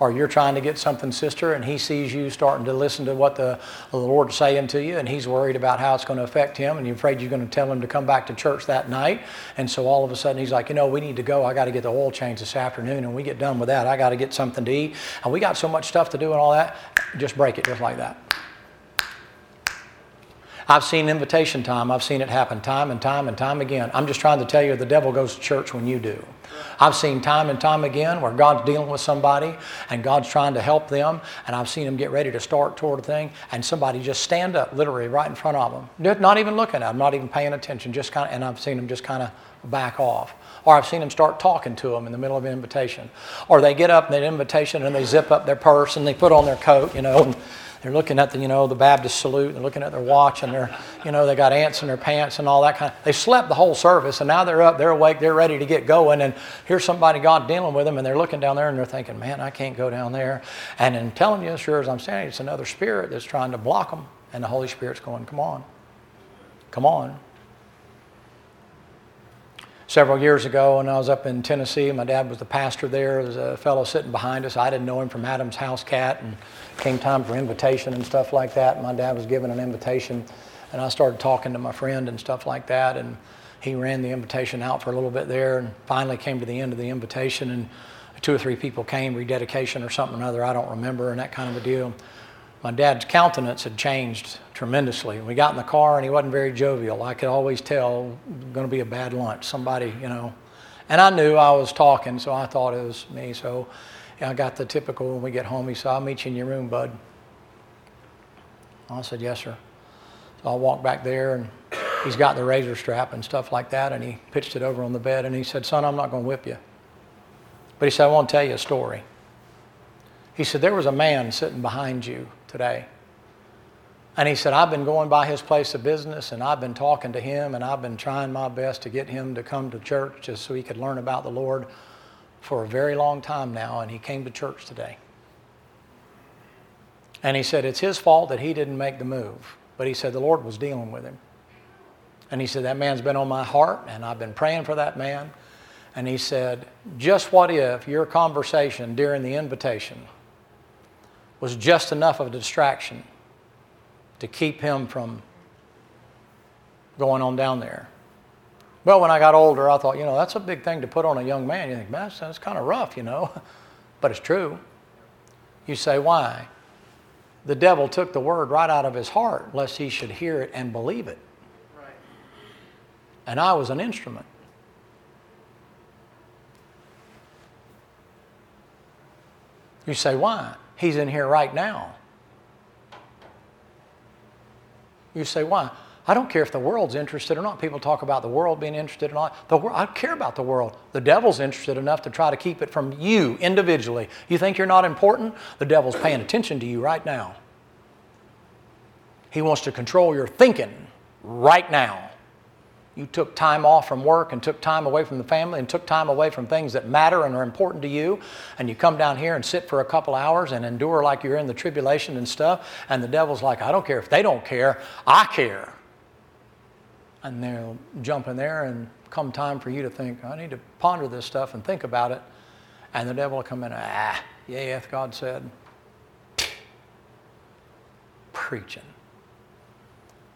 or you're trying to get something, sister, and he sees you starting to listen to what the, the Lord's saying to you, and he's worried about how it's going to affect him, and you're afraid you're going to tell him to come back to church that night. And so all of a sudden he's like, you know, we need to go. I got to get the oil change this afternoon, and we get done with that. I got to get something to eat, and we got so much stuff to do and all that. Just break it just like that. I've seen invitation time. I've seen it happen time and time and time again. I'm just trying to tell you the devil goes to church when you do. I've seen time and time again where God's dealing with somebody and God's trying to help them, and I've seen them get ready to start toward a thing, and somebody just stand up literally right in front of them, not even looking at them, not even paying attention, just kind of, and I've seen them just kind of back off. Or I've seen them start talking to them in the middle of an invitation. Or they get up in an invitation and they zip up their purse and they put on their coat, you know, they're looking at the, you know, the Baptist salute, they're looking at their watch, and they're, you know, they got ants in their pants and all that kind of. They slept the whole service, and now they're up, they're awake, they're ready to get going, and here's somebody God dealing with them, and they're looking down there and they're thinking, man, I can't go down there. And in telling you, as sure as I'm standing, it's another spirit that's trying to block them, and the Holy Spirit's going, come on, come on. Several years ago, when I was up in Tennessee, my dad was the pastor there. There was a fellow sitting behind us. I didn't know him from Adam's house cat, and came time for invitation and stuff like that. My dad was given an invitation, and I started talking to my friend and stuff like that, and he ran the invitation out for a little bit there, and finally came to the end of the invitation, and two or three people came, rededication or something or other, I don't remember, and that kind of a deal my dad's countenance had changed tremendously. We got in the car and he wasn't very jovial. I could always tell going to be a bad lunch. Somebody, you know. And I knew I was talking, so I thought it was me. So I got the typical when we get home, he said, I'll meet you in your room, bud. I said, Yes, sir. So I walked back there and he's got the razor strap and stuff like that, and he pitched it over on the bed and he said, Son, I'm not going to whip you. But he said, I want to tell you a story. He said, There was a man sitting behind you today. And he said, I've been going by his place of business and I've been talking to him and I've been trying my best to get him to come to church just so he could learn about the Lord for a very long time now. And he came to church today. And he said, It's his fault that he didn't make the move. But he said, The Lord was dealing with him. And he said, That man's been on my heart and I've been praying for that man. And he said, Just what if your conversation during the invitation was just enough of a distraction to keep him from going on down there. Well, when I got older, I thought, you know, that's a big thing to put on a young man. You think, man, that's, that's kind of rough, you know. But it's true. You say, why? The devil took the word right out of his heart, lest he should hear it and believe it. Right. And I was an instrument. You say, why? He's in here right now. You say, why? I don't care if the world's interested or not. People talk about the world being interested or not. The world, I care about the world. The devil's interested enough to try to keep it from you individually. You think you're not important? The devil's paying attention to you right now. He wants to control your thinking right now you took time off from work and took time away from the family and took time away from things that matter and are important to you, and you come down here and sit for a couple hours and endure like you're in the tribulation and stuff, and the devil's like, I don't care if they don't care, I care. And they'll jump in there and come time for you to think, I need to ponder this stuff and think about it. And the devil will come in, ah, yeah, God said. Preaching.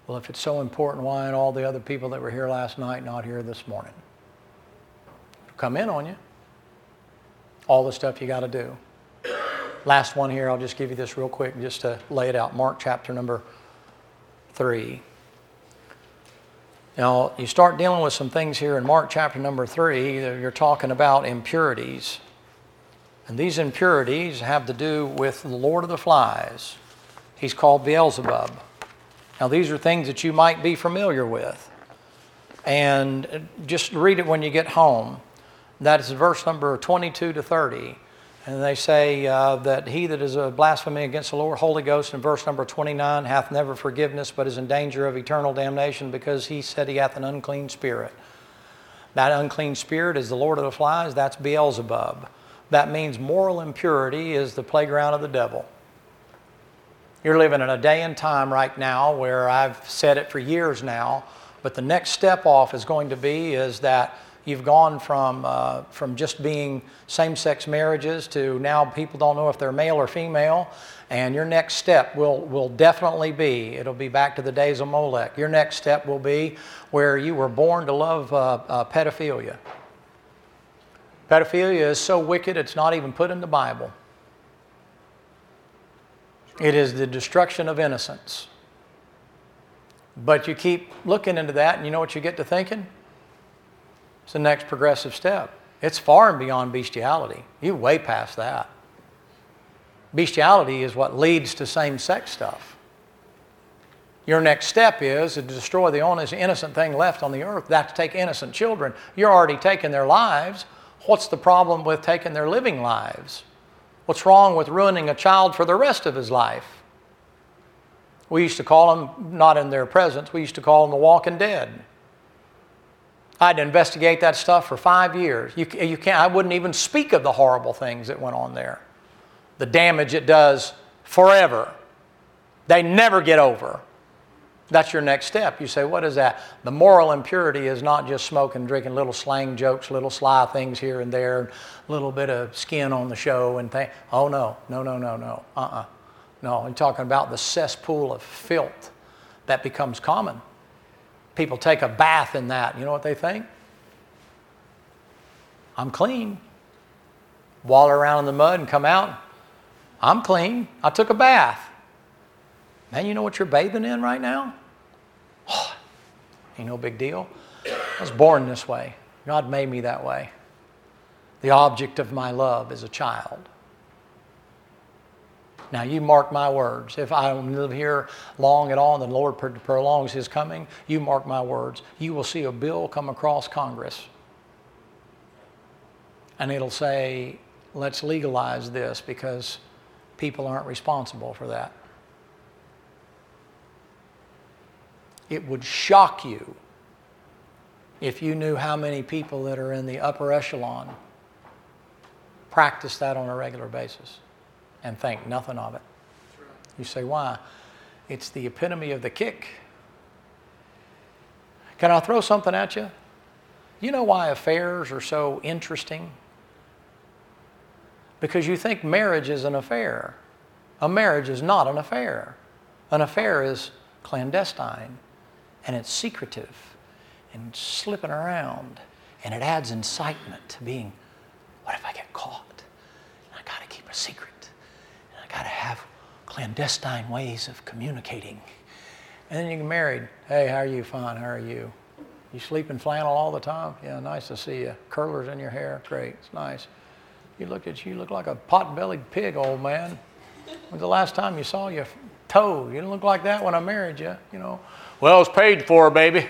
Well, if it's so important, why aren't all the other people that were here last night not here this morning? Come in on you. All the stuff you got to do. Last one here, I'll just give you this real quick just to lay it out. Mark chapter number 3. Now, you start dealing with some things here in Mark chapter number 3. You're talking about impurities. And these impurities have to do with the Lord of the Flies. He's called Beelzebub. Now, these are things that you might be familiar with. And just read it when you get home. That is verse number 22 to 30. And they say uh, that he that is a blasphemy against the Lord, Holy Ghost, in verse number 29, hath never forgiveness, but is in danger of eternal damnation, because he said he hath an unclean spirit. That unclean spirit is the Lord of the flies, that's Beelzebub. That means moral impurity is the playground of the devil. You're living in a day and time right now where I've said it for years now, but the next step off is going to be is that you've gone from, uh, from just being same sex marriages to now people don't know if they're male or female. And your next step will, will definitely be, it'll be back to the days of Molech. Your next step will be where you were born to love uh, uh, pedophilia. Pedophilia is so wicked it's not even put in the Bible. It is the destruction of innocence. But you keep looking into that, and you know what you get to thinking? It's the next progressive step. It's far and beyond bestiality. You're way past that. Bestiality is what leads to same sex stuff. Your next step is to destroy the only innocent thing left on the earth. That's take innocent children. You're already taking their lives. What's the problem with taking their living lives? What's wrong with ruining a child for the rest of his life? We used to call them, not in their presence, we used to call them the walking dead. I had to investigate that stuff for five years. You, you can't, I wouldn't even speak of the horrible things that went on there, the damage it does forever. They never get over. That's your next step. You say, what is that? The moral impurity is not just smoking, drinking little slang jokes, little sly things here and there, a little bit of skin on the show and things. Oh, no, no, no, no, no. Uh uh-uh. uh No, I'm talking about the cesspool of filth that becomes common. People take a bath in that. You know what they think? I'm clean. Waller around in the mud and come out. I'm clean. I took a bath. Man, you know what you're bathing in right now? Oh, ain't no big deal. I was born this way. God made me that way. The object of my love is a child. Now, you mark my words. If I don't live here long at all and the Lord prolongs his coming, you mark my words. You will see a bill come across Congress. And it'll say, let's legalize this because people aren't responsible for that. It would shock you if you knew how many people that are in the upper echelon practice that on a regular basis and think nothing of it. You say, why? It's the epitome of the kick. Can I throw something at you? You know why affairs are so interesting? Because you think marriage is an affair. A marriage is not an affair. An affair is clandestine and it's secretive and slipping around and it adds incitement to being what if I get caught? And I got to keep a secret. And I got to have clandestine ways of communicating. And then you get married. Hey, how are you? Fine. How are you? You sleep in flannel all the time? Yeah, nice to see you. Curlers in your hair? Great. It's nice. You look at you, you look like a pot-bellied pig, old man. When's the last time you saw your toe? You didn't look like that when I married you, you know. Well, it's paid for, baby.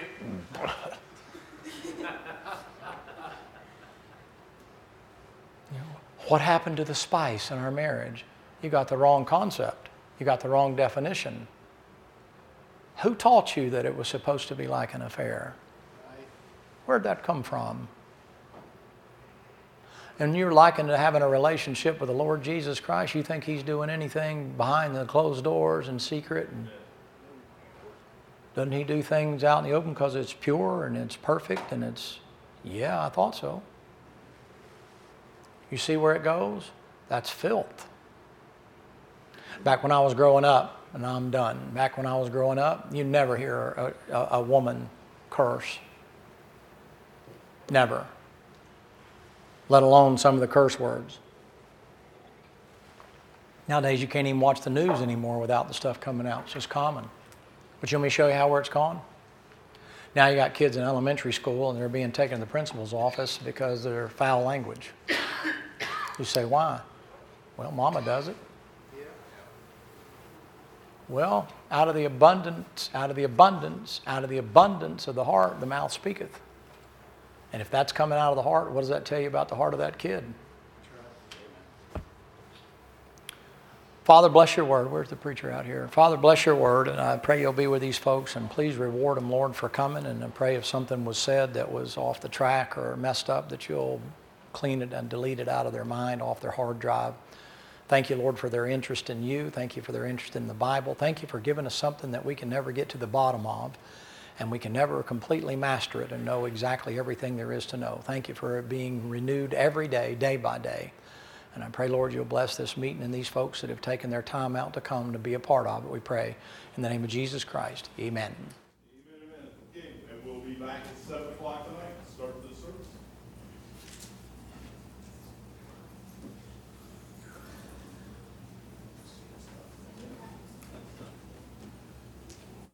what happened to the spice in our marriage? You got the wrong concept. You got the wrong definition. Who taught you that it was supposed to be like an affair? Where'd that come from? And you're likened to having a relationship with the Lord Jesus Christ. You think He's doing anything behind the closed doors in secret? And doesn't he do things out in the open because it's pure and it's perfect and it's, yeah, I thought so. You see where it goes? That's filth. Back when I was growing up, and I'm done, back when I was growing up, you never hear a, a, a woman curse. Never. Let alone some of the curse words. Nowadays, you can't even watch the news anymore without the stuff coming out. It's just common. But you want me to show you how where it's gone? Now you got kids in elementary school and they're being taken to the principal's office because they're foul language. You say, why? Well, mama does it. Well, out of the abundance, out of the abundance, out of the abundance of the heart, the mouth speaketh. And if that's coming out of the heart, what does that tell you about the heart of that kid? Father, bless your word. Where's the preacher out here? Father, bless your word, and I pray you'll be with these folks, and please reward them, Lord, for coming. And I pray if something was said that was off the track or messed up, that you'll clean it and delete it out of their mind, off their hard drive. Thank you, Lord, for their interest in you. Thank you for their interest in the Bible. Thank you for giving us something that we can never get to the bottom of and we can never completely master it and know exactly everything there is to know. Thank you for it being renewed every day, day by day. And I pray, Lord, you'll bless this meeting and these folks that have taken their time out to come to be a part of it. We pray in the name of Jesus Christ. Amen. Amen. amen. Okay. And we'll be back.